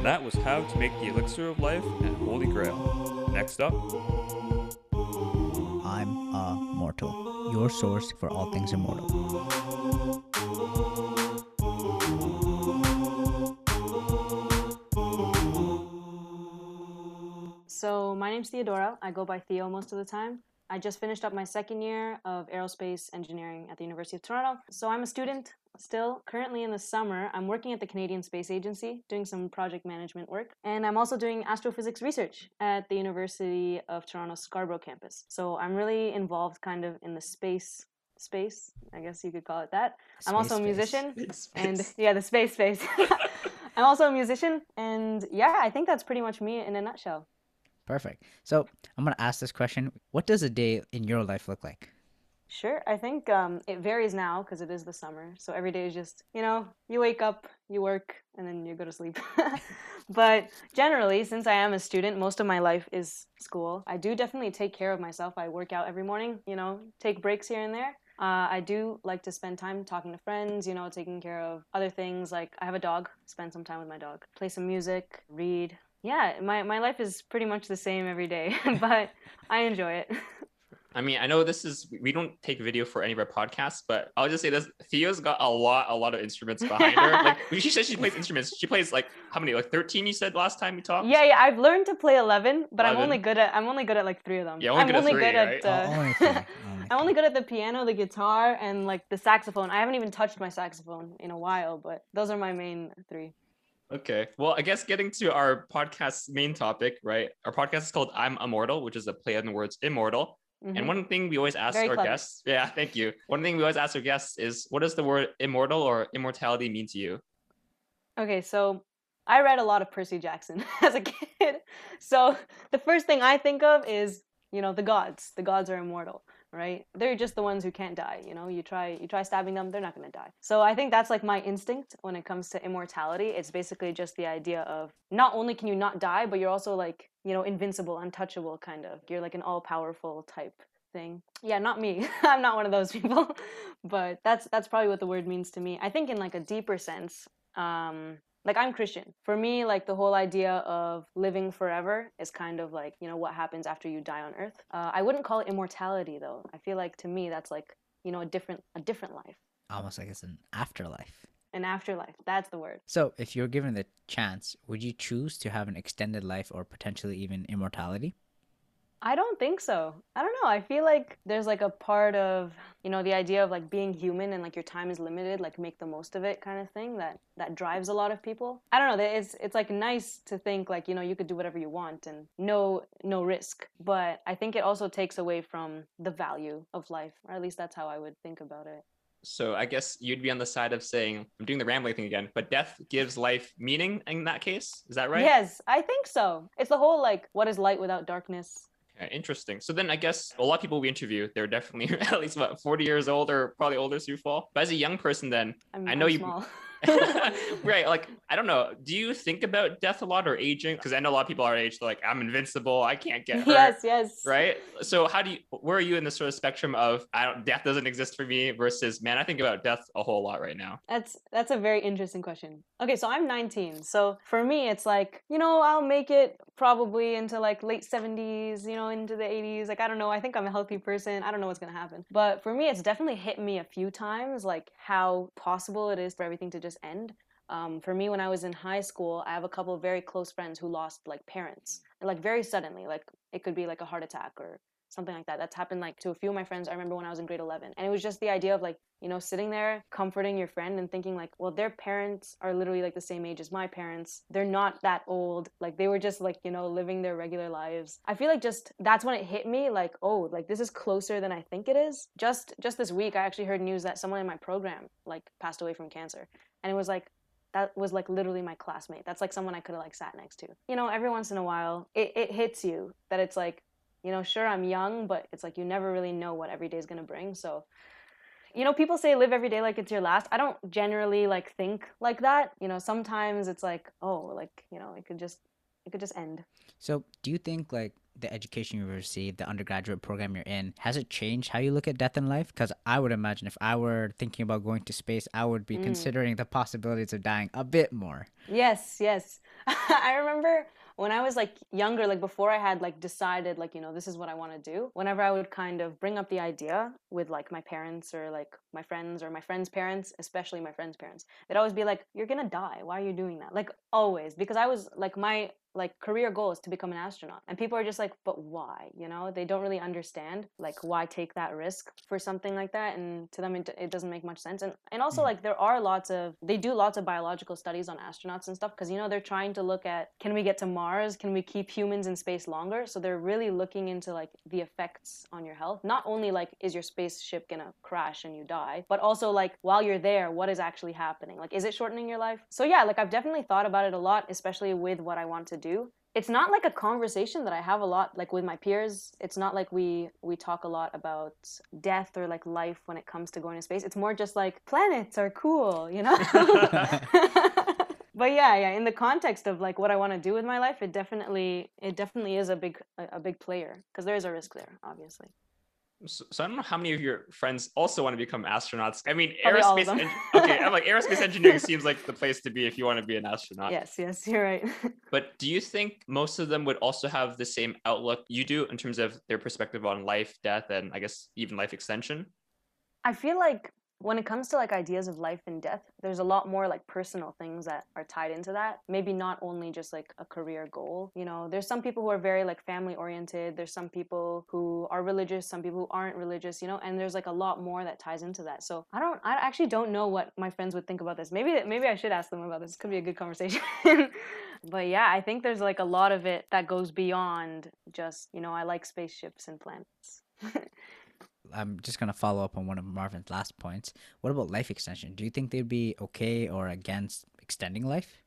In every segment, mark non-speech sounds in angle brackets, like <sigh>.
And that was how to make the elixir of life and holy grail. Next up, I'm a mortal, your source for all things immortal. So my name's Theodora. I go by Theo most of the time. I just finished up my second year of aerospace engineering at the University of Toronto. So I'm a student still. Currently in the summer, I'm working at the Canadian Space Agency doing some project management work. And I'm also doing astrophysics research at the University of Toronto Scarborough campus. So I'm really involved kind of in the space space, I guess you could call it that. I'm also a musician <laughs> Space and yeah, the space space. <laughs> <laughs> I'm also a musician and yeah, I think that's pretty much me in a nutshell. Perfect. So I'm gonna ask this question: What does a day in your life look like? Sure. I think um, it varies now because it is the summer. So every day is just, you know, you wake up, you work, and then you go to sleep. <laughs> but generally, since I am a student, most of my life is school. I do definitely take care of myself. I work out every morning, you know, take breaks here and there. Uh, I do like to spend time talking to friends, you know, taking care of other things. Like I have a dog, spend some time with my dog, play some music, read. Yeah, my, my life is pretty much the same every day, <laughs> but I enjoy it. <laughs> I mean, I know this is we don't take video for any of our podcasts, but I'll just say this: Theo's got a lot, a lot of instruments behind her. <laughs> Like she says she plays instruments, she plays like how many? Like thirteen? You said last time we talked. Yeah, yeah. I've learned to play eleven, but I'm only good at I'm only good at like three of them. Yeah, only I'm good at only three, good right? at uh, Oh, only three, only I'm only good at the piano, the guitar, and like the saxophone. I haven't even touched my saxophone in a while, but those are my main three. Okay. Well, I guess getting to our podcast's main topic, right? Our podcast is called "I'm Immortal," which is a play on the words "immortal." Mhm. And one thing we always ask Very our clever. guests, yeah, <laughs> thank you. One thing we always ask our guests is, what does the word immortal or immortality mean to you? Okay, so I read a lot of Percy Jackson <laughs> as a kid. So the first thing I think of is, you know, the gods. The gods are immortal, right? They're just the ones who can't die, you know? You try you try stabbing them, they're not going to die. So I think that's like my instinct when it comes to immortality. It's basically just the idea of not only can you not die, but you're also like, you know, invincible, untouchable kind of. You're like an all-powerful type thing. Yeah, not me. <laughs> I'm not one of those people. <laughs> but that's that's probably what the word means to me. I think in like a deeper sense, um like I'm Christian. For me, like the whole idea of living forever is kind of like, you know, what happens after you die on earth. Uh, I wouldn't call it immortality though. I feel like to me that's like, you know, a different a different life. Almost like it's an afterlife. An afterlife. That's the word. So, if you're given the chance, would you choose to have an extended life or potentially even immortality? I don't think so. I don't know. I feel like there's like a part of, you know, the idea of like being human and like your time is limited, like make the most of it kind of thing that that drives a lot of people. I don't know. It's it's like nice to think like, you know, you could do whatever you want and no no risk. But I think it also takes away from the value of life, or at least that's how I would think about it. So I guess you'd be on the side of saying, I'm doing the rambling thing again, but death gives life meaning in that case. Is that right? Yes, I think so. It's the whole like what is light without darkness? Interesting. So then I guess a lot of people we interview, they're definitely <laughs> at least what, 40 years old or probably older, as you Fall. But as a young person, then, I'm, I know you- small. <laughs> <laughs> right? Like, I don't know. Do you think about death a lot or aging? Because I know a lot of people our age, they're like, I'm invincible. I can't get hurt. yes, yes. Right. So how do you, where are you in the sort of spectrum of, I don't, death doesn't exist for me versus, man, I think about death a whole lot right now. That's that's a very interesting question. Okay, so I'm 19. So for me it's like, you know, I'll make it probably into like late 70s, you know, into the 80s. Like I don't know, I think I'm a healthy person. I don't know what's going to happen. But for me it's definitely hit me a few times like how possible it is for everything to just end. Um, for me, when I was in high school, I have a couple of very close friends who lost like parents, And like very suddenly. Like it could be like a heart attack or something like that. That's happened like to a few of my friends. I remember when I was in grade 11, and it was just the idea of like you know sitting there comforting your friend and thinking like, well, their parents are literally like the same age as my parents. They're not that old. Like they were just like you know living their regular lives. I feel like just that's when it hit me like, oh, like this is closer than I think it is. Just just this week, I actually heard news that someone in my program like passed away from cancer, and it was like that was like literally my classmate. That's like someone I could have like sat next to. You know, every once in a while, it, it hits you that it's like, you know, sure I'm young, but it's like you never really know what every day is gonna bring. So, you know, people say live every day like it's your last. I don't generally like think like that. You know, sometimes it's like, oh, like you know, it could just it could just end. So, do you think like the education you received, the undergraduate program you're in, has it changed how you look at death and life? Because I would imagine if I were thinking about going to space, I would be Mm. considering the possibilities of dying a bit more. Yes, yes. <laughs> I remember when I was like younger, like before I had like decided like, you know, this is what I want to do. Whenever I would kind of bring up the idea with like my parents or like my friends or my friends' parents, especially my friends' parents, they'd always be like, "You're going to die. Why are you doing that?" Like always because I was like my like career goal is to become an astronaut. And people are just like, "But why?" You know? They don't really understand like why take that risk for something like that and to them it, it doesn't make much sense. And and also Mm. like there are lots of they do lots of biological studies on astronauts and stuff because you know they're trying to look at can we get to Mars? Can we keep humans in space longer? So they're really looking into like the effects on your health. Not only like is your spaceship to crash and you die, but also like while you're there, what is actually happening? Like is it shortening your life? So yeah, like I've definitely thought about it a lot, especially with what I want to do it's not like a conversation that I have a lot like with my peers. It's not like we we talk a lot about death or like life when it comes to going to space. It's more just like planets are cool, you know? <laughs> but yeah, yeah, in the context of like what I want to do with my life, it definitely it definitely is a big a, a big player because there is a risk there, obviously. So, so I don't know how many of your friends also want to become astronauts. I mean, Probably aerospace. en- okay, I'm like <laughs> aerospace engineering seems like the place to be if you want to be an astronaut. yes, yes, you're right. <laughs> But do you think most of them would also have the same outlook you do in terms of their perspective on life, death, and I guess even life extension? I feel like when it comes to like ideas of life and death, there's a lot more like personal things that are tied into that. Maybe not only just like a career goal. You know, there's some people who are very like family oriented. There's some people who are religious, some people who aren't religious, you know, and there's like a lot more that ties into that. So I don't I actually don't know what my friends would think about this. Maybe maybe I should ask them about this. Could be a good conversation. <laughs> but yeah, I think there's like a lot of it that goes beyond just, you know, I like spaceships and planets. <laughs> I'm just gonna follow up on one of Marvin's last points. What about life extension? Do you think they'd be okay or against extending life?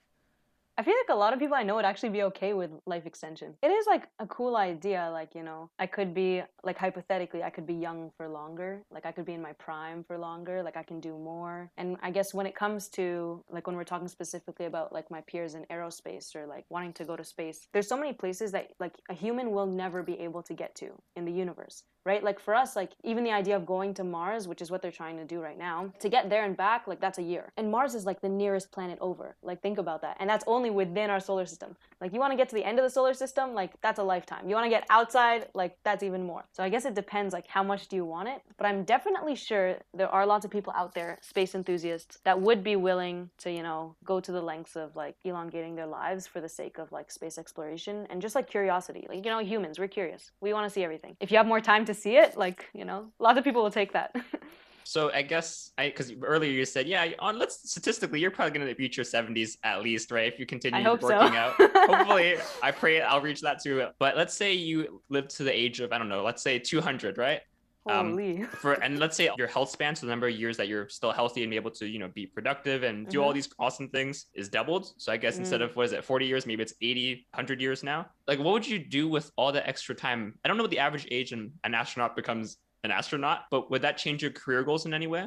I feel like a lot of people I know would actually be okay with life extension. It is like a cool idea. Like, you know, I could be, like, hypothetically, I could be young for longer. Like, I could be in my prime for longer. Like, I can do more. And I guess when it comes to, like, when we're talking specifically about, like, my peers in aerospace or, like, wanting to go to space, there's so many places that, like, a human will never be able to get to in the universe, right? Like, for us, like, even the idea of going to Mars, which is what they're trying to do right now, to get there and back, like, that's a year. And Mars is, like, the nearest planet over. Like, think about that. And that's only within our solar system. Like, you want to get to the end of the solar system, like, that's a lifetime. You want to get outside, like, that's even more. So I guess it depends, like, how much do you want it? But I'm definitely sure there are lots of people out there, space enthusiasts, that would be willing to, you know, go to the lengths of, like, elongating their lives for the sake of, like, space exploration and just, like, curiosity. Like, you know, humans, we're curious. We want to see everything. If you have more time to see it, like, you know, lots of people will take that. <laughs> So I guess I because earlier you said yeah on let's statistically you're probably gonna reach your 70s at least right if you continue hope so. working out. <laughs> Hopefully I pray I'll reach that too. But let's say you live to the age of I don't know let's say 200 right Um, Holy. <laughs> for and let's say your health span so the number of years that you're still healthy and be able to you know be productive and do all Mhm. these awesome things is doubled so i guess instead Mm. of what is it 40 years maybe it's 80 100 years now like what would you do with all the extra time i don't know what the average age and an astronaut becomes an astronaut but would that change your career goals in any way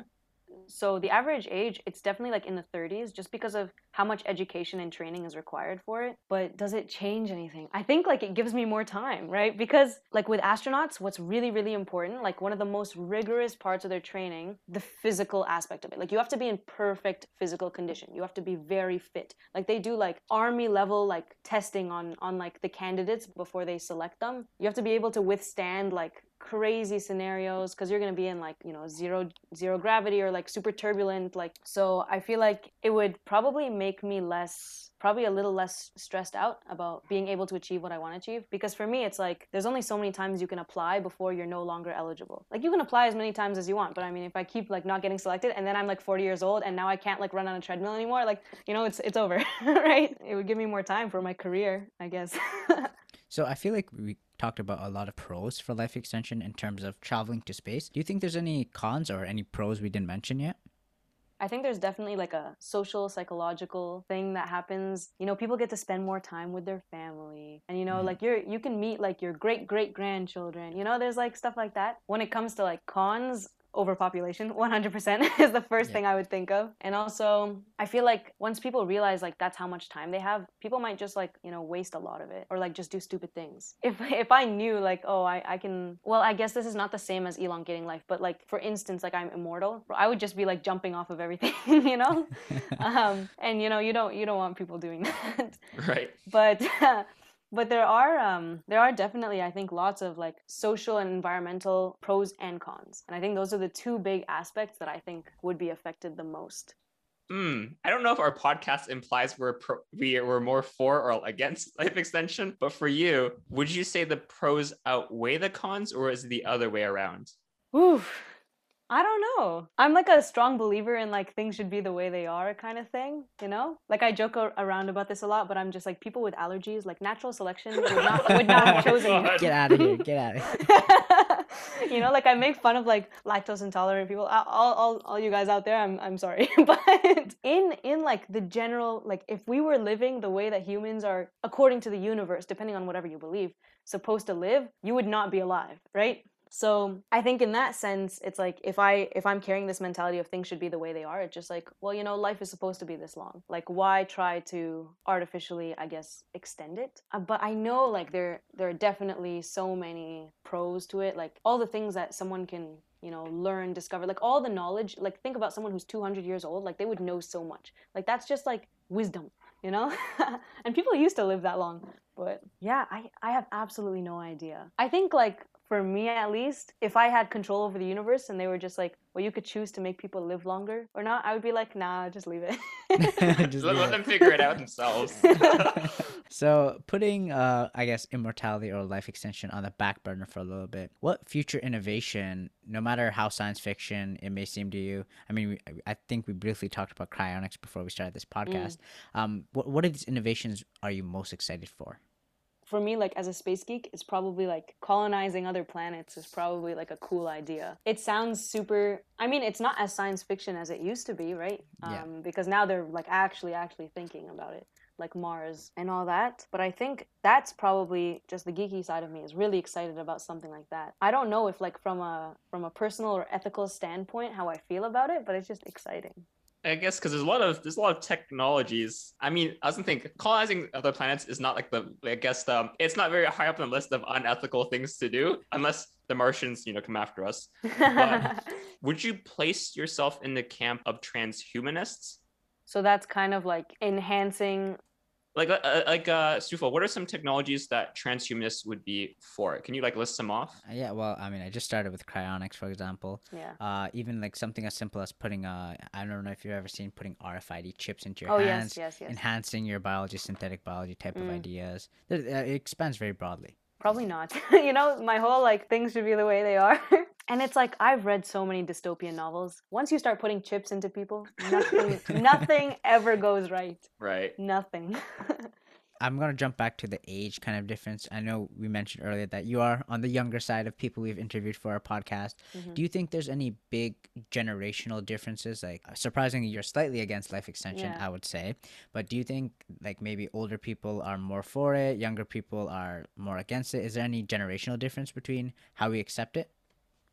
so the average age it's definitely like in the 30s just because of how much education and training is required for it. But does it change anything? I think like it gives me more time right? Because like with astronauts what's really really important like one of the most rigorous parts of their training the physical aspect of it. Like you have to be in perfect physical condition. You have to be very fit. Like they do like army level like testing on on like the candidates before they select them. You have to be able to withstand like crazy scenarios because you're going to be in like you know zero zero gravity or like super turbulent like so i feel like it would probably make me less probably a little less stressed out about being able to achieve what i want to achieve because for me it's like there's only so many times you can apply before you're no longer eligible. Like you can apply as many times as you want but i mean if i keep like not getting selected and then i'm like 40 years old and now i can't like run on a treadmill anymore like you know it's it's over <laughs> right? It would give me more time for my career i guess. <laughs> So I feel like we talked about a lot of pros for life extension in terms of traveling to space. Do you think there's any cons or any pros we didn't mention yet? I think there's definitely like a social, psychological thing that happens. You know, people get to spend more time with their family. And you know, Mhm. like you're you can meet like your great great grandchildren. You know, there's like stuff like that. When it comes to like cons, overpopulation 100% <laughs> is the first Yeah. thing i would think of and also i feel like once people realize like that's how much time they have people might just like you know waste a lot of it or like just do stupid things <laughs> if if i knew like oh i, I can well i guess this is not the same as elongating life but like for instance like i'm immortal i would just be like jumping off of everything <laughs> you know um and you know you don't you don't want people doing that Right. but but there are um there are definitely i think lots of like social and environmental pros and cons and i think those are the two big aspects that i think would be affected the most Hmm. I don't know if our podcast implies we're pro- we we're more for or against life extension, but for you, would you say the pros outweigh the cons, or is it the other way around? Ooh, I don't know. I'm like a strong believer in like things should be the way they are kind of thing, you know? Like I joke around about this a lot, but I'm just like people with allergies, like natural selection would not, would not have <laughs> Oh chosen you. God. Get out of here. Get out of here. <laughs> you know, like I make fun of like lactose intolerant people. All, all, all you guys out there, I'm, I'm sorry, <laughs> but in in like the general, like if we were living the way that humans are, according to the universe, depending on whatever you believe, supposed to live, you would not be alive, right? So I think in that sense, it's like if I if I'm carrying this mentality of things should be the way they are, it's just like, well, you know, life is supposed to be this long. Like, why try to artificially, I guess, extend it? Uh, but I know like there there are definitely so many pros to it. Like all the things that someone can you know learn discover like all the knowledge like think about someone who's 200 years old like they would know so much like that's just like wisdom you know <laughs> and people used to live that long but yeah i i have absolutely no idea i think like for me at least if i had control over the universe and they were just like well you could choose to make people live longer or not i would be like nah just leave it <laughs> Just let, let it. them figure it out themselves. <laughs> <laughs> so putting uh i guess immortality or life extension on the back burner for a little bit what future innovation no matter how science fiction it may seem to you i mean we, i think we briefly talked about cryonics before we started this podcast um what, what of these innovations are you most excited for for me like as a space geek it's probably like colonizing other planets is probably like a cool idea. It sounds super i mean it's not as science fiction as it used to be right? Yeah. um, because now they're like actually actually thinking about it like mars and all that. But i think that's probably just the geeky side of me is really excited about something like that. I don't know if like from a from a personal or ethical standpoint how i feel about it but it's just exciting I guess because there's a lot of there's a lot of technologies. I mean, I doesn't think colonizing other planets is not like the I guess um it's not very high up on the list of unethical things to do unless the Martians you know come after us. <laughs> Would you place yourself in the camp of transhumanists? so that's kind of like enhancing Like uh, uh, like uh Sufo, what are some technologies that transhumanists would be for? Can you like list them off? Uh, yeah well i mean i just started with cryonics for example yeah uh even like something as simple as putting uh i don't know if you've ever seen putting rfid chips into your oh hands yes yes yes enhancing your biology synthetic biology type of Mm. ideas Th- uh, it expands very broadly Probably not. <laughs> you know, my whole like things should be the way they are. <laughs> and it's like I've read so many dystopian novels. Once you start putting chips into people, nothing nothing ever goes right. Right. Nothing. <laughs> I'm gonna jump back to the age kind of difference. I know we mentioned earlier that you are on the younger side of people we've interviewed for our podcast. Mhm. Do you think there's any big generational differences? Like, uh, surprisingly, you're slightly against life extension, Yeah. I would say. But do you think like maybe older people are more for it, younger people are more against it? Is there any generational difference between how we accept it?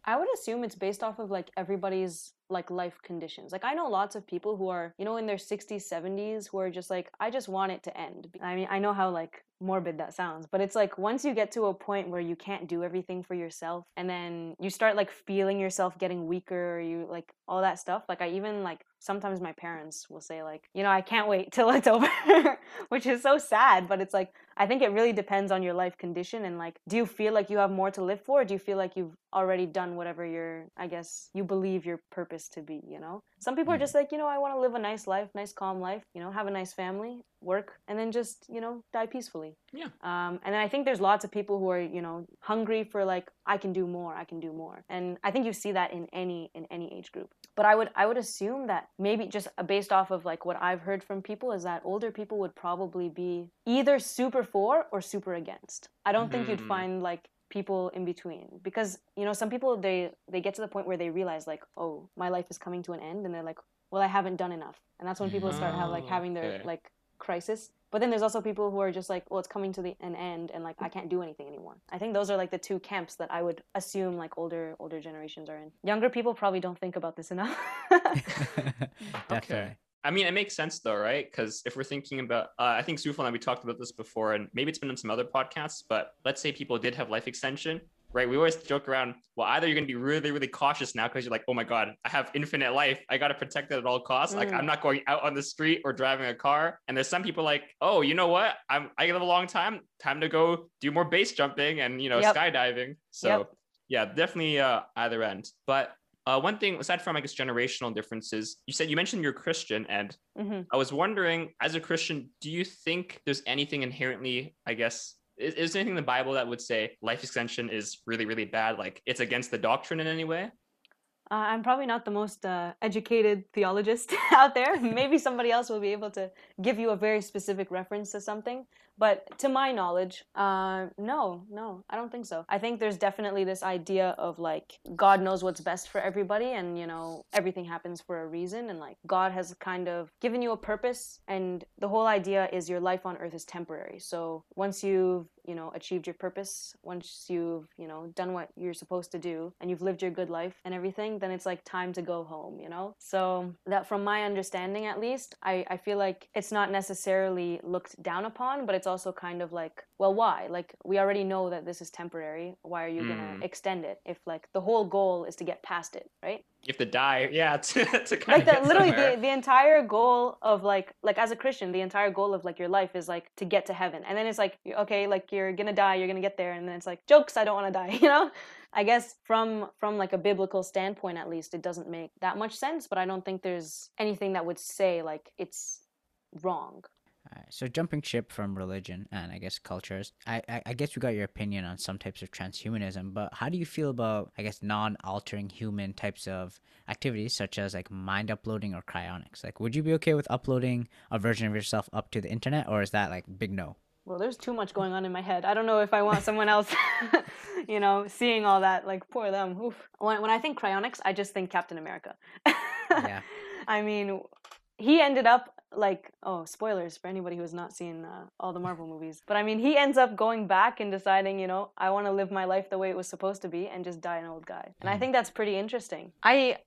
I would assume it's based off of like everybody's like life conditions. Like I know lots of people who are, you know, in their 60s, 70s who are just like I just want it to end. I mean, I know how like morbid that sounds, but it's like once you get to a point where you can't do everything for yourself and then you start like feeling yourself getting weaker or you like all that stuff. Like I even like sometimes my parents will say like, you know, I can't wait <laughs> till it's over, <laughs> which is so sad, but it's like I think it really depends on your life condition and like do you feel like you have more to live for or do you feel like you've already done whatever your I guess you believe your purpose to be, you know? Some people are Mhm. just like, you know, I want to live a nice life, nice calm life, you know, have a nice family, work and then just, you know, die peacefully. Yeah. Um and then I think there's lots of people who are, you know, hungry for like I can do more, I can do more. And I think you see that in any in any age group. But I would I would assume that maybe just uh, based off of like what I've heard from people is that older people would probably be either super for or super against. I don't think you'd Mhm. find like people in between because you know some people they they get to the point where they realize like oh my life is coming to an end and they're like well I haven't done enough and that's when people start have like Oh, having their okay. like crisis. But then there's also people who are just like, well, it's coming to the an end, and like I can't do anything anymore. I think those are like the two camps that I would assume like older older generations are in. Younger people probably don't think about this enough. <laughs> <laughs> Definitely. I mean, it makes sense though, right? Because if we're thinking about, uh, I think Sufal and I, we talked about this before, and maybe it's been in some other podcasts, but let's say people did have life extension, right? We always joke around, well, either you're going to be really, really cautious now because you're like, oh my God, I have infinite life. I got to protect it at all costs. Like, Mm. I'm not going out on the street or driving a car. And there's some people like, oh, you know what? I'm, I live a long time. Time to go do more base jumping and, you know, Yep. skydiving. So, Yep. yeah, definitely uh, either end. But uh, one thing, aside from, I guess, generational differences, you said you mentioned you're Christian, and hmm I was wondering, as a Christian, do you think there's anything inherently, I guess, is, is there anything in the Bible that would say life extension is really, really bad? Like it's against the doctrine in any way? Uh, I'm probably not the most uh, educated theologist <laughs> out there. <laughs> Maybe somebody else will be able to give you a very specific reference to something. But to my knowledge, uh, no, no, I don't think so. I think there's definitely this idea of like God knows what's best for everybody, and you know everything happens for a reason, and like God has kind of given you a purpose, and the whole idea is your life on earth is temporary. So once you've you know achieved your purpose, once you've you know done what you're supposed to do, and you've lived your good life and everything, then it's like time to go home. You know, so that from my understanding at least, I I feel like it's not necessarily looked down upon, but it's also kind of like, well, why? Like we already know that this is temporary. Why are you gonna Mm. extend it if like the whole goal is to get past it, right? You have to die, <laughs> yeah, to, to kind like get literally somewhere. the, the entire goal of like like as a christian the entire goal of like your life is like to get to heaven and then it's like okay like you're gonna die you're gonna get there and then it's like jokes i don't want to die <laughs> you know i guess from from like a biblical standpoint at least it doesn't make that much sense but i don't think there's anything that would say like it's wrong Alright, so jumping ship from religion and I guess cultures, I, I I guess we got your opinion on some types of transhumanism, but how do you feel about I guess non-altering human types of activities such as like mind uploading or cryonics? Like, would you be okay with uploading a version of yourself up to the internet, or is that like big no? well there's too much going on in my head i don't know if i want <laughs> someone else <laughs> you know seeing all that like poor them Oof. When, when i think cryonics i just think captain america <laughs> Yeah. I mean, he ended up like oh spoilers for anybody who has not seen uh, all the marvel movies but i mean he ends up going back and deciding you know i want to live my life the way it was supposed to be and just die an old guy. And i Mhm. think that's pretty interesting. I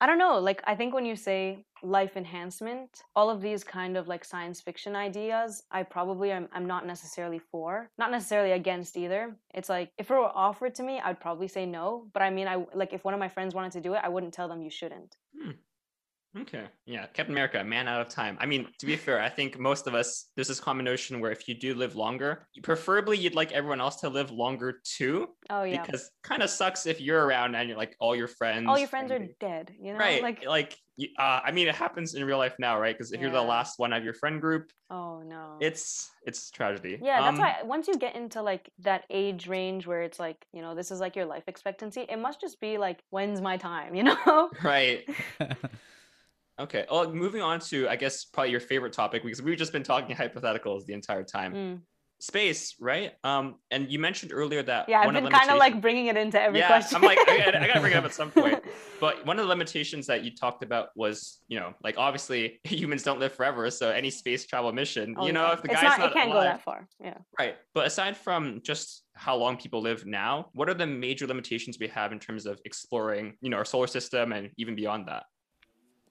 i don't know like i think when you say life enhancement all of these kind of like science fiction ideas i probably am i'm not necessarily for not necessarily against either. It's like if it were offered to me i'd probably say no but i mean i like if one of my friends wanted to do it i wouldn't tell them you shouldn't Okay. Yeah. Captain America, man out of time. I mean, to be fair, I think most of us, there's this common notion where if you do live longer, preferably you'd like everyone else to live longer too. oh yeah Because kind of sucks if you're around and you're like all your friends. all your friends are dead you know right. like Like, you- uh, I mean, it happens in real life now, right? Because if you're the last one of your friend group, oh no it's it's tragedy. yeah that's Um, why once you get into like that age range where it's like you know this is like your life expectancy it must just be like when's my time you know Right. <laughs> <laughs> Okay. Well, moving on to, I guess, probably your favorite topic because we've just been talking <laughs> hypotheticals the entire time. Mm. Space, right? Um, and you mentioned earlier that yeah i've been kind of like bringing it into every yeah, question I'm like, I gotta, I gotta bring it up at some <laughs> point. But one of the limitations that you talked about was, you know, like obviously <laughs> humans don't live forever, so any space travel mission, Oh, you know, yeah. if the guy's not, not, it can't go alive, that far yeah right? But aside from just how long people live now, what are the major limitations we have in terms of exploring, you know, our solar system and even beyond that?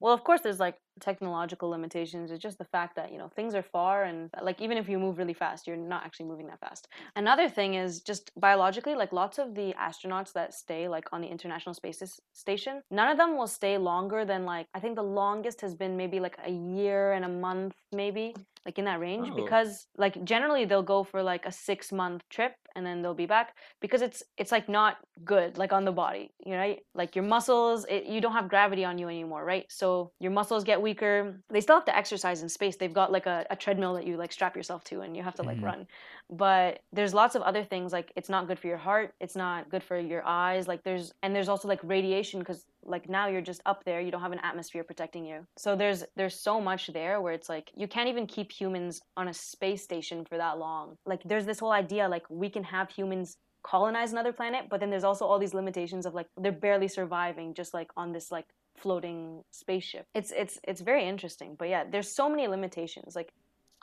Well, of course, there's like technological limitations. It's just the fact that, you know, things are far and like even if you move really fast, you're not actually moving that fast. Another thing is just biologically, like lots of the astronauts that stay like on the International Space Station, none of them will stay longer than like, I think the longest has been maybe like a year and a month, maybe like in that range Oh. because like generally they'll go for like a six month trip and then they'll be back because it's it's like not good like on the body you know like your muscles it, you don't have gravity on you anymore right so your muscles get weaker they still have to exercise in space they've got like a, a treadmill that you like strap yourself to and you have to like Mhm. run but there's lots of other things like it's not good for your heart it's not good for your eyes like there's and there's also like radiation because like now you're just up there you don't have an atmosphere protecting you. So there's there's so much there where it's like you can't even keep humans on a space station for that long. Like there's this whole idea like we can have humans colonize another planet but then there's also all these limitations of like they're barely surviving just like on this like floating spaceship. It's it's it's very interesting but yeah there's so many limitations like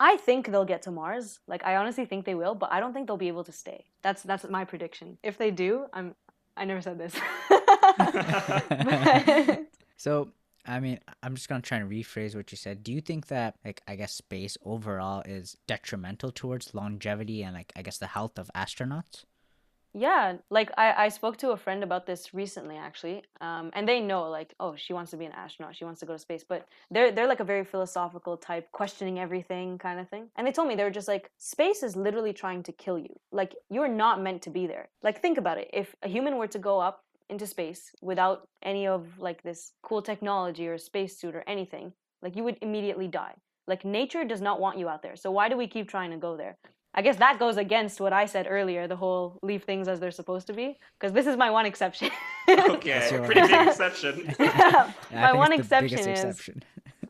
I think they'll get to Mars. Like I honestly think they will, but I don't think they'll be able to stay. That's that's my prediction. If they do, I'm I never said this. <laughs> <laughs> But- So, I mean, I'm just gonna try and rephrase what you said. Do you think that, like, I guess space overall is detrimental towards longevity and, like, I guess the health of astronauts? Yeah, like I, I spoke to a friend about this recently actually. Um, and they know like, oh, she wants to be an astronaut, she wants to go to space, but they're they're like a very philosophical type, questioning everything kind of thing. And they told me they were just like, space is literally trying to kill you. Like you're not meant to be there. Like think about it. If a human were to go up into space without any of like this cool technology or a spacesuit or anything, like you would immediately die. Like nature does not want you out there. So why do we keep trying to go there? I guess that goes against what I said earlier, the whole leave things as they're supposed to be, because this is my one exception. <laughs> Okay, That's your pretty big <laughs> exception. <laughs> Yeah, my one it's the biggest exception is exception.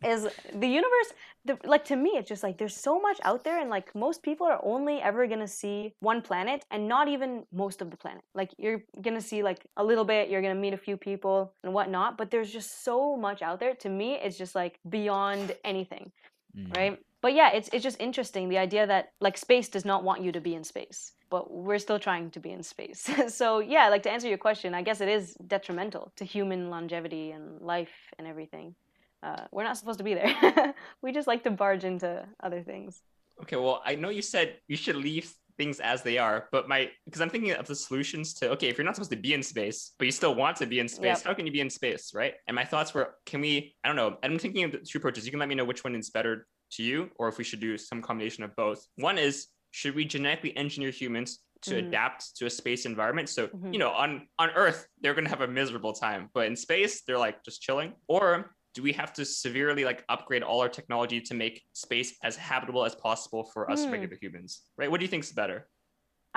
is the universe the, like to me it's just like there's so much out there and like most people are only ever going to see one planet and not even most of the planet like you're going to see like a little bit you're going to meet a few people and whatnot but there's just so much out there to me it's just like beyond anything Mm. right but yeah it's it's just interesting the idea that like space does not want you to be in space but we're still trying to be in space <laughs> so yeah like to answer your question i guess it is detrimental to human longevity and life and everything uh, we're not supposed to be there <laughs> we just like to barge into other things Okay, well, I know you said you should leave things as they are, but my because I'm thinking of the solutions to okay, if you're not supposed to be in space, but you still want to be in space, Yep. how can you be in space, right? And my thoughts were, can we? I don't know. I'm thinking of the two approaches. You can let me know which one is better to you, or if we should do some combination of both. One is should we genetically engineer humans to Mhm. adapt to a space environment? So Mhm. you know, on on Earth they're gonna have a miserable time, but in space they're like just chilling, or do we have to severely like upgrade all our technology to make space as habitable as possible for us Hmm. regular humans right what do you think is better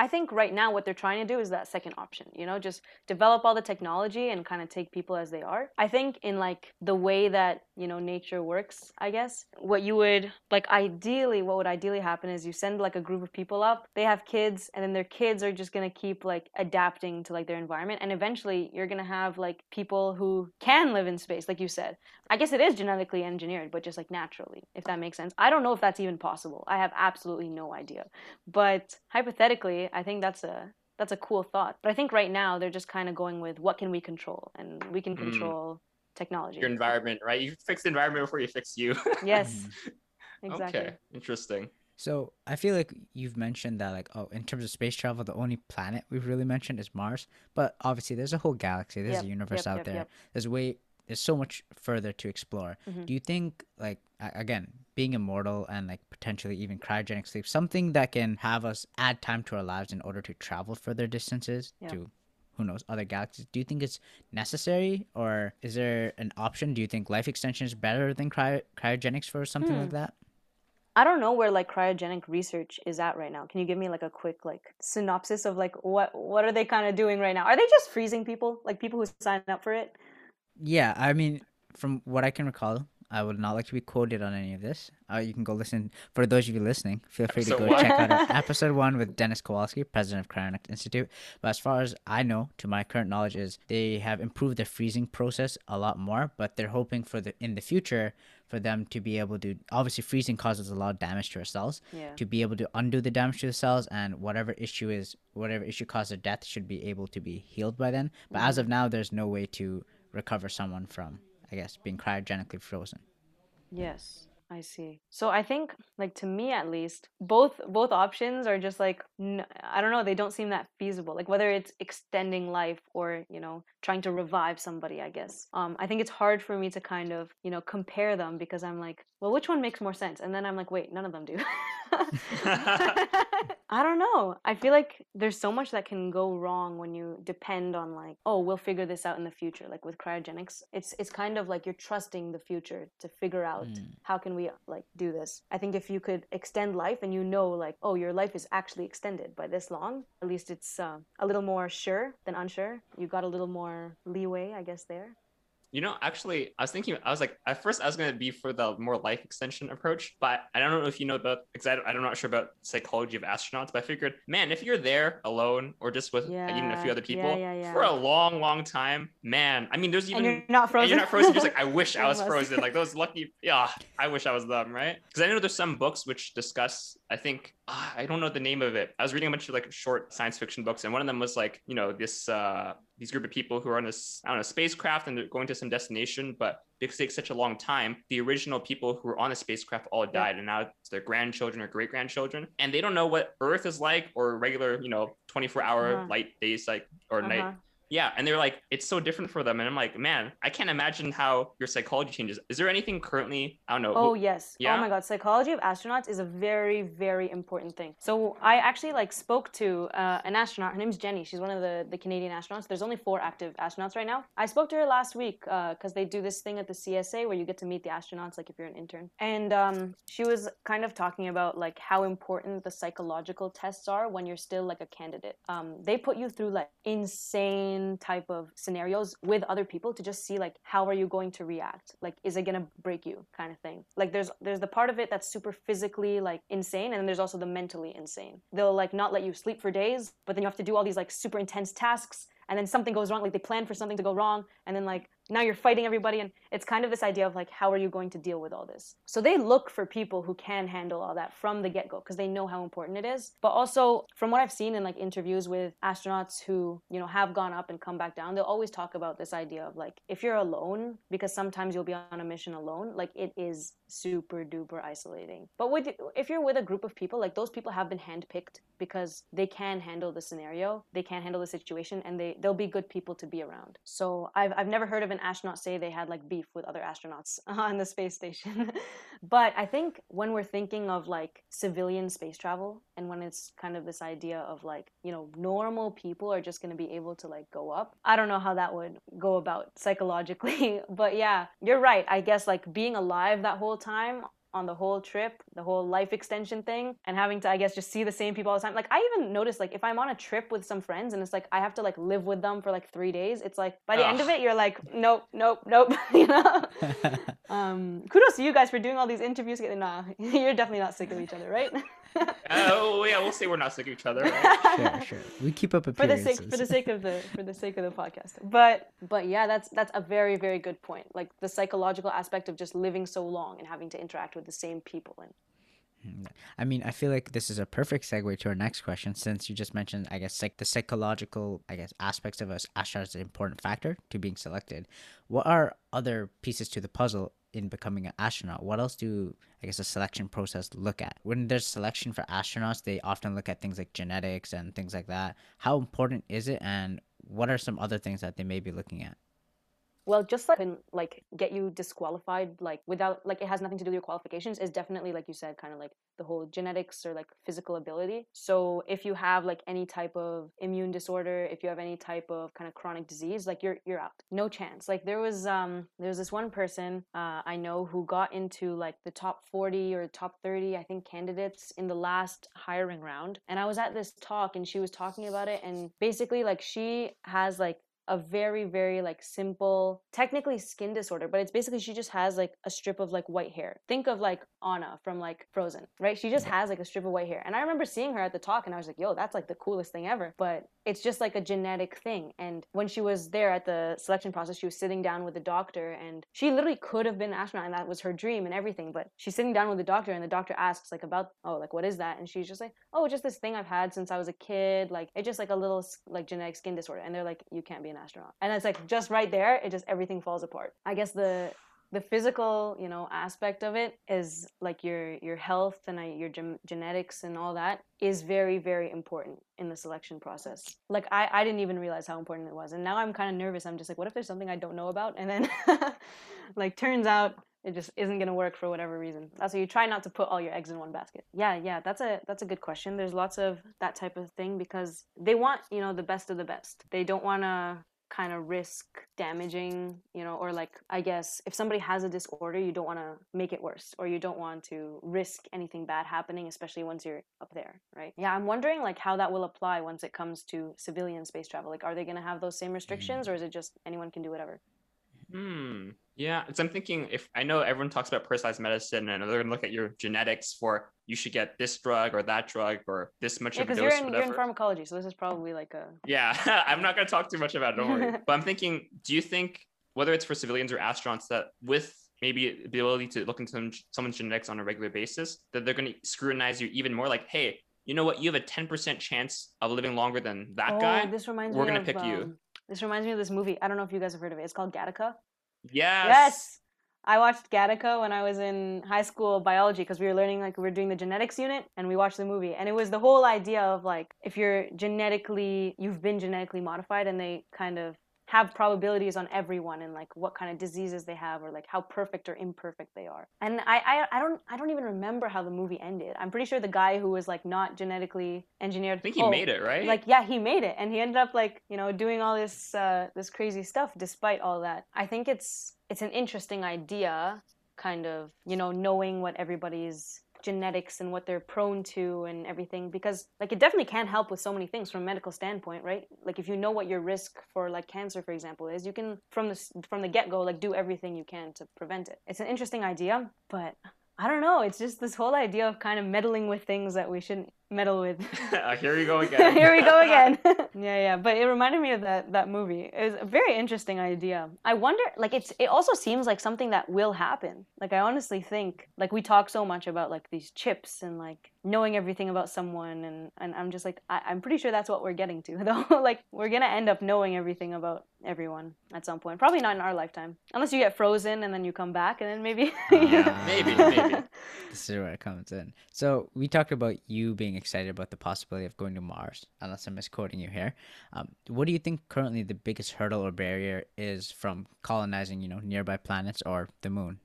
I think right now what they're trying to do is that second option, you know, just develop all the technology and kind of take people as they are. I think in like the way that, you know, nature works, I guess, what you would like ideally what would ideally happen is you send like a group of people up, they have kids and then their kids are just going to keep like adapting to like their environment and eventually you're going to have like people who can live in space like you said. I guess it is genetically engineered, but just like naturally, if that makes sense. I don't know if that's even possible. I have absolutely no idea. But hypothetically, I think that's a that's a cool thought. But I think right now they're just kind of going with what can we control, and we can Mm. control technology. your environment right you fix the environment before you fix you <laughs> Yes, Mhm. exactly. okay interesting So I feel like you've mentioned that, like, oh, in terms of space travel, the only planet we've really mentioned is Mars. But obviously, there's a whole galaxy. There's Yep, a universe yep, out yep, there. yep. There's way. There's so much further to explore. Mhm. Do you think, like, again, being immortal and like potentially even cryogenic sleep, something that can have us add time to our lives in order to travel further distances Yeah. to who knows other galaxies? Do you think it's necessary, or is there an option? Do you think life extension is better than cryo- cryogenics for something like Hmm. that? I don't know where like cryogenic research is at right now. Can you give me like a quick like synopsis of like what what are they kind of doing right now? Are they just freezing people, like people who sign up for it? Yeah, I mean, from what I can recall, I would not like to be quoted on any of this. Uh, you can go listen. For those of you listening, feel free to go one. check out <laughs> episode one with Dennis Kowalski, president of Cryonics Institute. But as far as I know, to my current knowledge, is they have improved the freezing process a lot more. But they're hoping for the in the future for them to be able to. Obviously, freezing causes a lot of damage to our cells. Yeah. To be able to undo the damage to the cells and whatever issue is, whatever issue caused their death, should be able to be healed by then. But as of now, there's no way to recover someone from, I guess, being cryogenically frozen. Yes, I see. So I think, like to me at least, both both options are just like n- I don't know. They don't seem that feasible. Like whether it's extending life or you know trying to revive somebody. I guess. Um, I think it's hard for me to kind of you know compare them because I'm like, well, which one makes more sense? And then I'm like, wait, none of them do. <laughs> <laughs> <laughs> I don't know. I feel like there's so much that can go wrong when you depend on like, oh, we'll figure this out in the future. Like with cryogenics, it's it's kind of like you're trusting the future to figure out Mm. how can we like do this. I think if you could extend life and you know like, oh, your life is actually extended by this long, at least it's uh, a little more sure than unsure. You got a little more leeway, I guess there. You know, actually, I was thinking, I was like, at first, I was going to be for the more life extension approach, but I don't know if you know about, because I, I'm not sure about psychology of astronauts, but I figured, man, if you're there alone or just with Yeah, even a few other people yeah, yeah. for a long, long time, man, I mean, there's even. and you're not frozen. you're not frozen. Just like I <laughs> wish I was. frozen. Like those lucky, yeah. I wish I was them, right? Because I know there's some books which discuss. I think ah, I don't know the name of it. I was reading a bunch of like short science fiction books, and one of them was like you know this uh these group of people who are on this I don't know spacecraft and they're going to some destination, but because it takes such a long time, the original people who were on the spacecraft all died, and now it's their grandchildren or great grandchildren, and they don't know what Earth is like or regular you know 24 hour Uh-huh. light days like or night Uh-huh. Yeah, and they're like, it's so different for them. And I'm like, man, I can't imagine how your psychology changes. Is there anything currently? I don't know. Oh who- yes. Yeah? Oh my god, psychology of astronauts is a very very important thing. So I actually like spoke to uh, an astronaut. Her name's Jenni. She's one of the the Canadian astronauts. There's only four active astronauts right now. I spoke to her last week because they do this thing at the CSA where you get to meet the astronauts like if you're an intern. And um, she was kind of talking about like how important the psychological tests are when you're still like a candidate. Um, they put you through like insane type of scenarios with other people to just see like how are you going to react? Like is it gonna break you kind of thing. Like there's there's the part of it that's super physically like insane and then there's also the mentally insane. They'll like not let you sleep for days but then you have to do all these like super intense tasks and then something goes wrong like they plan for something to go wrong and then like now you're fighting everybody and it's kind of this idea of like how are you going to deal with all this? So they look for people who can handle all that from the get-go because they know how important it is. But also from what i've seen in like interviews with astronauts who you know have gone up and come back down they'll always talk about this idea of like if you're alone because sometimes you'll be on a mission alone like it is super duper isolating. But with if you're with a group of people like those people have been handpicked because they can handle the scenario they can handle the situation and they they'll be good people to be around. So i've, I've never heard of an astronaut say they had like beef with other astronauts <laughs> on the space station. <laughs> But i think when we're thinking of like civilian space travel and when it's kind of this idea of like you know normal people are just going to be able to like go up i don't know how that would go about psychologically. <laughs> But yeah you're right. I guess like being alive that whole time on the whole trip, the whole life extension thing, and having to, I guess, just see the same people all the time. Like, I even noticed, like, if I'm on a trip with some friends and it's like I have to, like, live with them for like three days, it's like by the end of it, you're like, nope, nope, nope, <laughs> you know? <laughs> um, kudos to you guys for doing all these interviews. Nah, <laughs> you're definitely not sick of each other, right? <laughs> Oh yeah, we'll say we're not sick of each other. Right? sure, sure. We keep up for the appearances. sake for the sake of the for the sake of the podcast but but yeah that's that's a very very good point like the psychological aspect of just living so long and having to interact with the same people and hmm. I mean, I feel like this is a perfect segue to our next question since you just mentioned, I guess, like the psychological, I guess, aspects of us astronaut is an important factor to being selected. What are other pieces to the puzzle in becoming an astronaut? What else do, I guess, the selection process look at? When there's selection for astronauts, they often look at things like genetics and things like that. How important is it, and what are some other things that they may be looking at? Well just like can like get you disqualified like without like it has nothing to do with your qualifications is definitely like you said kind of like the whole genetics or like physical ability. So if you have like any type of immune disorder if you have any type of kind of chronic disease like you're you're out. No chance. Like there was um there was this one person uh, i know who got into like the top 40 or top 30 i think candidates in the last hiring round and i was at this talk and she was talking about it and basically like she has like a very very like simple technically skin disorder but it's basically she just has like a strip of like white hair. Think of like anna from like frozen right? She just has like a strip of white hair. And i remember seeing her at the talk and i was like yo that's like the coolest thing ever. But it's just like a genetic thing and when she was there at the selection process she was sitting down with the doctor and she literally could have been an astronaut and that was her dream and everything but she's sitting down with the doctor and the doctor asks like about oh like what is that? And she's just like oh just this thing i've had since i was a kid like it's just like a little like genetic skin disorder and they're like you can't be an astronaut and it's like just right there it just everything falls apart. I guess the the physical you know aspect of it is like your your health and uh, your gen- genetics and all that is very very important in the selection process. Like I, I didn't even realize how important it was and now i'm kind of nervous. I'm just like what if there's something i don't know about? And then <laughs> like turns out it just isn't going to work for whatever reason. That's why you try not to put all your eggs in one basket. Yeah yeah that's a that's a good question. There's lots of that type of thing because they want you know the best of the best. They don't want to kind of risk damaging, you know, or like I guess if somebody has a disorder, you don't want to make it worse or you don't want to risk anything bad happening, especially once you're up there, right? Yeah, I'm wondering like how that will apply once it comes to civilian space travel. Like, are they going to have those same restrictions mm. or is it just anyone can do whatever? Hmm. Yeah, because I'm thinking if I know everyone talks about personalized medicine and they're gonna look at your genetics for you should get this drug or that drug or this much Yeah, of a because dose. you're in whatever. you're in pharmacology, so this is probably like a Yeah, <laughs> I'm not going to talk too much about it, don't worry. <laughs> but I'm thinking, do you think, whether it's for civilians or astronauts, that with maybe the ability to look into someone's genetics on a regular basis, that they're going to scrutinize you even more like, hey, you know what? You have a 10% chance of living longer than that oh, guy. This reminds We're me gonna of, pick you. This reminds me of this movie. I don't know if you guys have heard of it. It's called Gattaca. Yes. Yes. I watched Gattaca when I was in high school biology because we were learning like we were doing the genetics unit and we watched the movie and it was the whole idea of like if you're genetically you've been genetically modified and they kind of have probabilities on everyone and like what kind of diseases they have or like how perfect or imperfect they are. And I, I I don't I don't even remember how the movie ended. I'm pretty sure the guy who was like not genetically engineered I think he oh, made it, right? like yeah he made it and he ended up like you know doing all this uh this crazy stuff despite all that i think it's it's an interesting idea kind of you know knowing what everybody's genetics and what they're prone to and everything because like it definitely can help with so many things from a medical standpoint right? Like if you know what your risk for like cancer for example is you can from the from the get-go like do everything you can to prevent it. It's an interesting idea but i don't know. It's just this whole idea of kind of meddling with things that we shouldn't meddle with <laughs> Uh, here we go <laughs> again. Here we go <laughs> again. yeah, yeah. But it reminded me of that that movie. It was a very interesting idea. I wonder, like, it's it also seems like something that will happen. Like, I honestly think, like, we talk so much about like these chips and like knowing everything about someone, and and I'm just like, I, I'm pretty sure that's what we're getting to. Though, like, we're gonna end up knowing everything about everyone at some point. Probably not in our lifetime, unless you get frozen and then you come back, and then maybe. Ah. <laughs> Maybe, maybe. <laughs> This is where it comes in. So we talked about you being excited about the possibility of going to Mars, unless I'm misquoting you here. Um, what do you think currently the biggest hurdle or barrier is from colonizing, you know, nearby planets or the moon?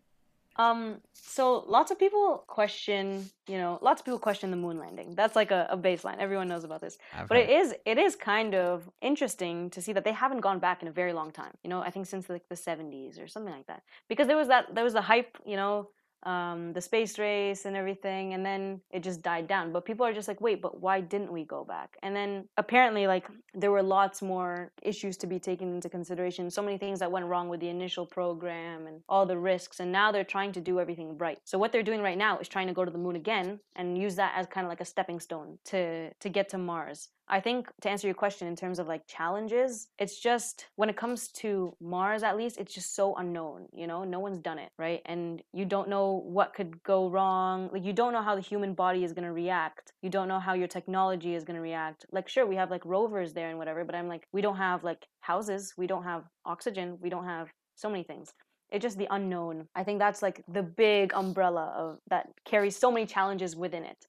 Um, so lots of people question, you know, lots of people question the moon landing. That's like a, a baseline. Everyone knows about this. I've But it heard. is it is kind of interesting to see that they haven't gone back in a very long time. You know, I think since like the 70s or something like that. Because there was that there was the hype, you know, um, the space race and everything, and then it just died down. But people are just like, wait, but why didn't we go back? And then apparently, like, there were lots more issues to be taken into consideration. So many things that went wrong with the initial program and all the risks. And now they're trying to do everything right. So what they're doing right now is trying to go to the moon again and use that as kind of like a stepping stone to to get to Mars. I think to answer your question in terms of like challenges, it's just when it comes to Mars, at least, it's just so unknown. You know, no one's done it, right? And you don't know what could go wrong. Like, you don't know how the human body is going to react. You don't know how your technology is going to react. Like, sure, we have like rovers there and whatever, but I'm like, we don't have like houses, we don't have oxygen, we don't have so many things. It's just the unknown. I think that's like the big umbrella of that carries so many challenges within it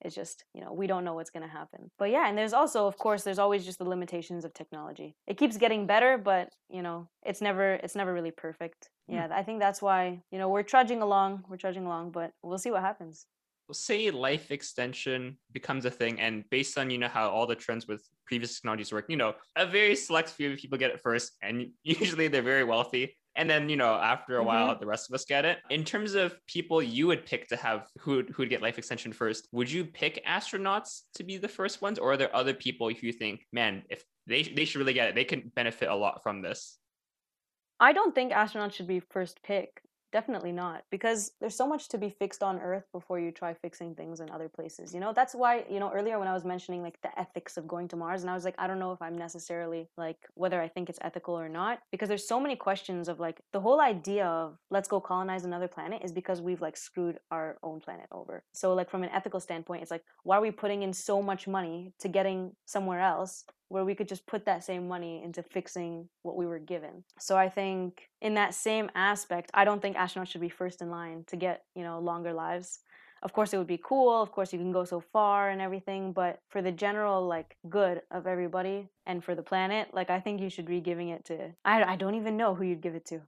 it's just you know we don't know what's going to happen. But yeah and there's also of course there's always just the limitations of technology. It keeps getting better but you know it's never it's never really perfect. Hmm. Yeah i think that's why you know we're trudging along we're trudging along but we'll see what happens. Say life extension becomes a thing and based on you know how all the trends with previous technologies work you know a very select few people get it first and <laughs> usually they're very wealthy and then you know after a while mm-hmm. the rest of us get it. In terms of people you would pick to have who would, who would get life extension first would you pick astronauts to be the first ones or are there other people who you think man if they, they should really get it they can benefit a lot from this? I don't think astronauts should be first pick definitely not because there's so much to be fixed on earth before you try fixing things in other places you know? That's why you know earlier when i was mentioning like the ethics of going to mars and i was like i don't know if i'm necessarily like whether i think it's ethical or not because there's so many questions of like the whole idea of let's go colonize another planet is because we've like screwed our own planet over. So like from an ethical standpoint it's like why are we putting in so much money to getting somewhere else where we could just put that same money into fixing what we were given. So I think in that same aspect, I don't think astronauts should be first in line to get, you know, longer lives. Of course it would be cool, of course you can go so far and everything, but for the general like good of everybody and for the planet, like I think you should be giving it to I I don't even know who you'd give it to.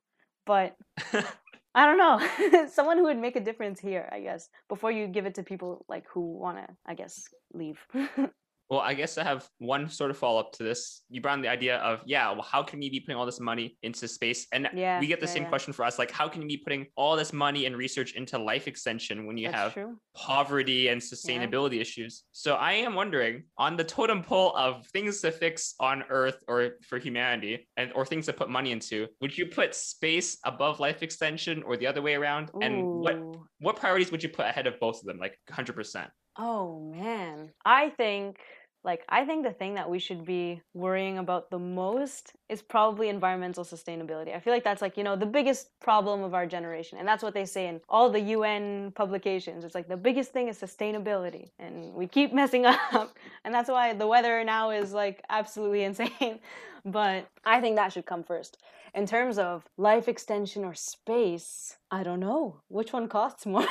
But <laughs> I don't know. <laughs> Someone who would make a difference here, I guess, before you give it to people like who want to, I guess, leave. <laughs> Well, I guess I have one sort of follow up to this. You brought in the idea of, yeah, well, how can we be putting all this money into space? And Yeah, we get the yeah, same yeah. question for us like, how can we be putting all this money and research into life extension when you That's have true. poverty and sustainability issues? So I am wondering on the totem pole of things to fix on Earth or for humanity and or things to put money into, would you put space above life extension or the other way around? And what what priorities would you put ahead of both of them? Like 100%. Oh man. I think like I think the thing that we should be worrying about the most is probably environmental sustainability. I feel like that's like, you know, the biggest problem of our generation. And that's what they say in all the UN publications. It's like the biggest thing is sustainability. And we keep <laughs> messing up. And that's why the weather now is like absolutely <laughs> insane. But I think that should come first. In terms of life extension or space, I don't know. Which one costs more?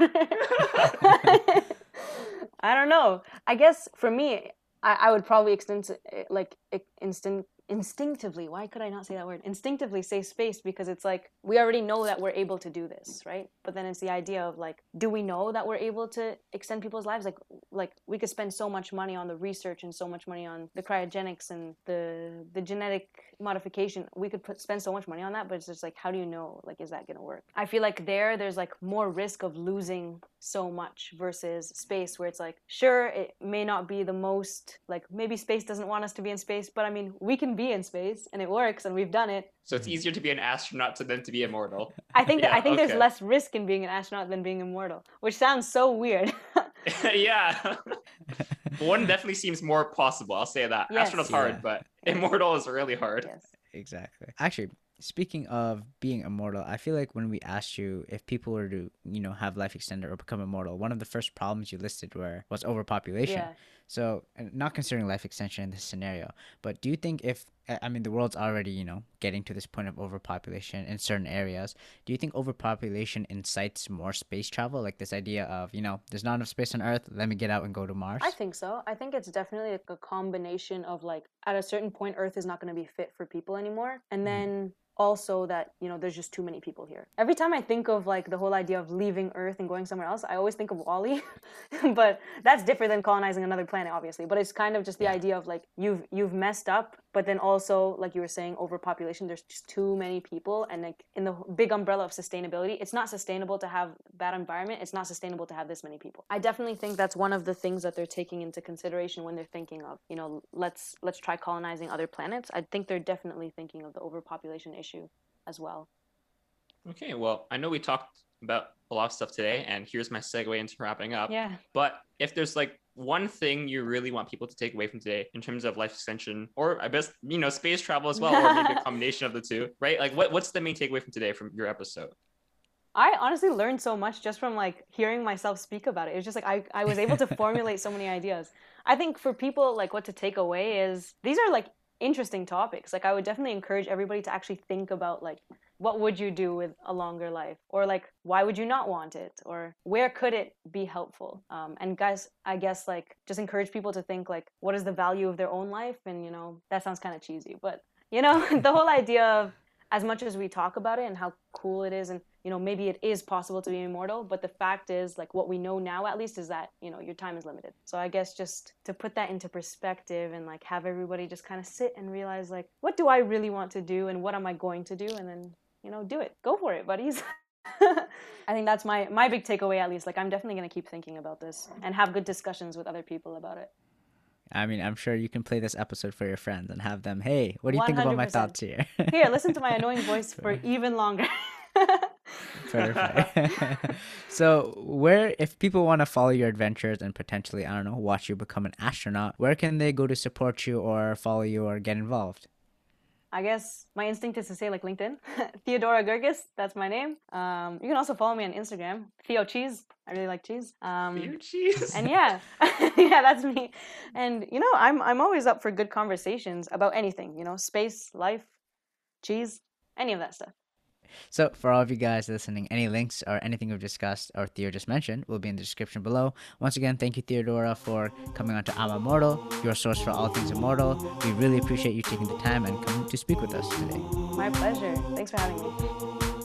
<laughs> I don't know. I guess for me, I, I would probably extend eh, like eh, e- instinct instinctively. Why could I not say that word? Instinctively say space because it's like we already know that we're able to do this, right? But then it's the idea of like, do we know that we're able to extend people's lives? Like, like we could spend so much money on the research and so much money on the cryogenics and the the genetic modification. We could put spend so much money on that, but it's just like, how do you know? Like, is that gonna work? I feel like there, there's like more risk of losing so much versus space where it's like sure it may not be the most like maybe space doesn't want us to be in space but i mean we can be in space and it works and we've done it So it's easier to be an astronaut to than to be immortal. i think that, <laughs> Yeah, i think okay. there's less risk in being an astronaut than being immortal which sounds so weird <laughs> yeah. <laughs> One definitely seems more possible. I'll say that. Yes. Astronaut's hard, but immortal is really hard. yes Exactly. Actually, speaking of being immortal, I feel like when we asked you if people were to, you know, have life extended or become immortal, one of the first problems you listed were was overpopulation. yeah So, not considering life extension in this scenario, but do you think if I mean the world's already, you know, getting to this point of overpopulation in certain areas, do you think overpopulation incites more space travel like this idea of, you know, there's not enough space on earth, let me get out and go to Mars? I think so. I think it's definitely like a combination of like at a certain point Earth is not going to be fit for people anymore, and Mhm. then also that you know there's just too many people here. Every time I think of like the whole idea of leaving Earth and going somewhere else, I always think of WALL-E, <laughs> but that's different than colonizing another planet, obviously. But it's kind of just the Yeah. idea of like you've you've messed up, but then also like you were saying, overpopulation. There's just too many people, and like in the big umbrella of sustainability, it's not sustainable to have that environment. It's not sustainable to have this many people. I definitely think that's one of the things that they're taking into consideration when they're thinking of, you know, let's let's try colonizing other planets. I think they're definitely thinking of the overpopulation issue as well. Okay, well, I know we talked about a lot of stuff today, and here's my segue into wrapping up. Yeah. But if there's like one thing you really want people to take away from today in terms of life extension, or I guess you know space travel as well, or maybe a <laughs> combination of the two, right? Like, what, what's the main takeaway from today from your episode? I honestly learned so much just from like hearing myself speak about it. It was just like I, I was able to <laughs> formulate so many ideas. I think for people like what to take away is these are like interesting topics. Like I would definitely encourage everybody to actually think about like what would you do with a longer life? Or like why would you not want it? Or where could it be helpful? Um, and guys i guess like just encourage people to think like what is the value of their own life? And you know that sounds kind of cheesy but you know <laughs> the whole idea of as much as we talk about it and how cool it is and you know maybe it is possible to be immortal but the fact is like what we know now at least is that you know your time is limited. So i guess just to put that into perspective and like have everybody just kind of sit and realize like what do i really want to do and what am i going to do? And then you know do it go for it buddies <laughs> i think that's my my big takeaway at least like i'm definitely going to keep thinking about this mm-hmm. and have good discussions with other people about it I mean, I'm sure you can play this episode for your friends and have them, hey, what do you think about my 100%. thoughts here? <laughs> here listen to my annoying voice for even longer <laughs> Perfect. so, where, if people want to follow your adventures and potentially, I don't know, watch you become an astronaut, where can they go to support you or follow you or get involved? I guess my instinct is to say like LinkedIn, <laughs> Theodora Gergis. That's my name. Um, you can also follow me on Instagram, Theo Cheese. I really like cheese. Um, cheese. and yeah, <laughs> yeah, that's me. And you know, I'm I'm always up for good conversations about anything. You know, space, life, cheese, any of that stuff. So, for all of you guys listening, any links or anything we've discussed or Theo just mentioned will be in the description below. Once again, thank you, Theodora, for coming on to I'm Immortal, your source for all things immortal. We really appreciate you taking the time and coming to speak with us today. My pleasure. Thanks for having me.